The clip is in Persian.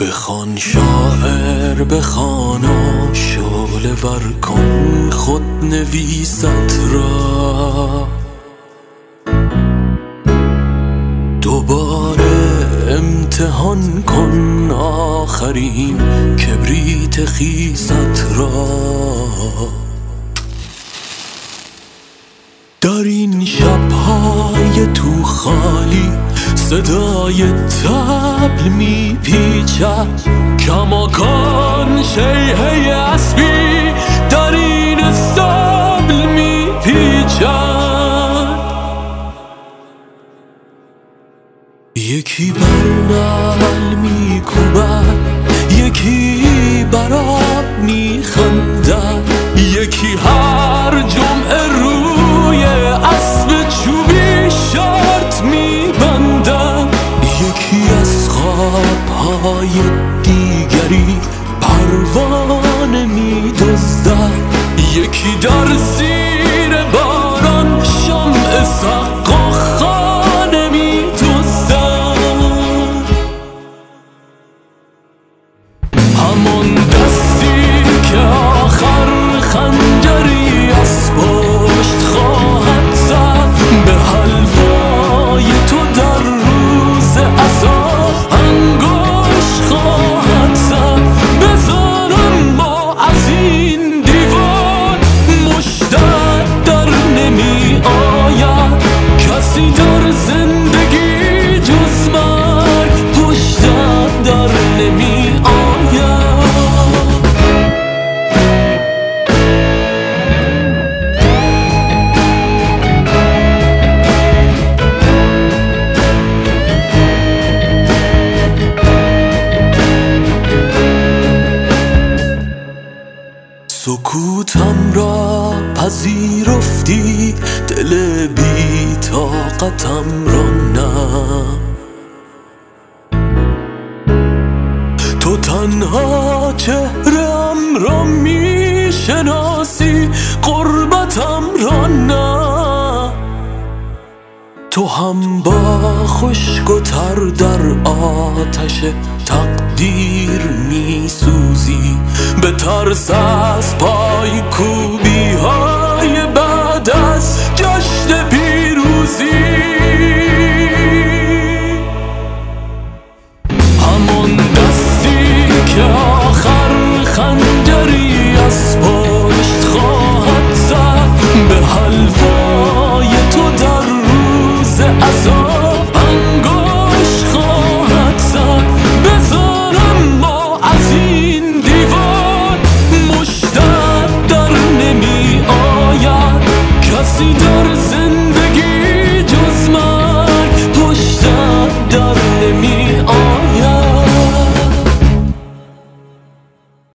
بخان شاعر بخوانا شعله ور کن خود نویست را. دوباره امتحان کن آخرین کبریت خیزت را. در این شبهای تو خالی صدای تبل میپیچد. کماکان شیهه اسبی در این استبل میپیچد. یکی بر نعل میکوبد یکی براب میخندد یکی هر یکی در سکوتم را پذیرفتی دل بی طاقتم را نه. تو تنها چهرم را می‌شناسی قربتم را نه. تو هم با خشک و تر در آتش تقدیر میسوزی. به ترس از پای کوبی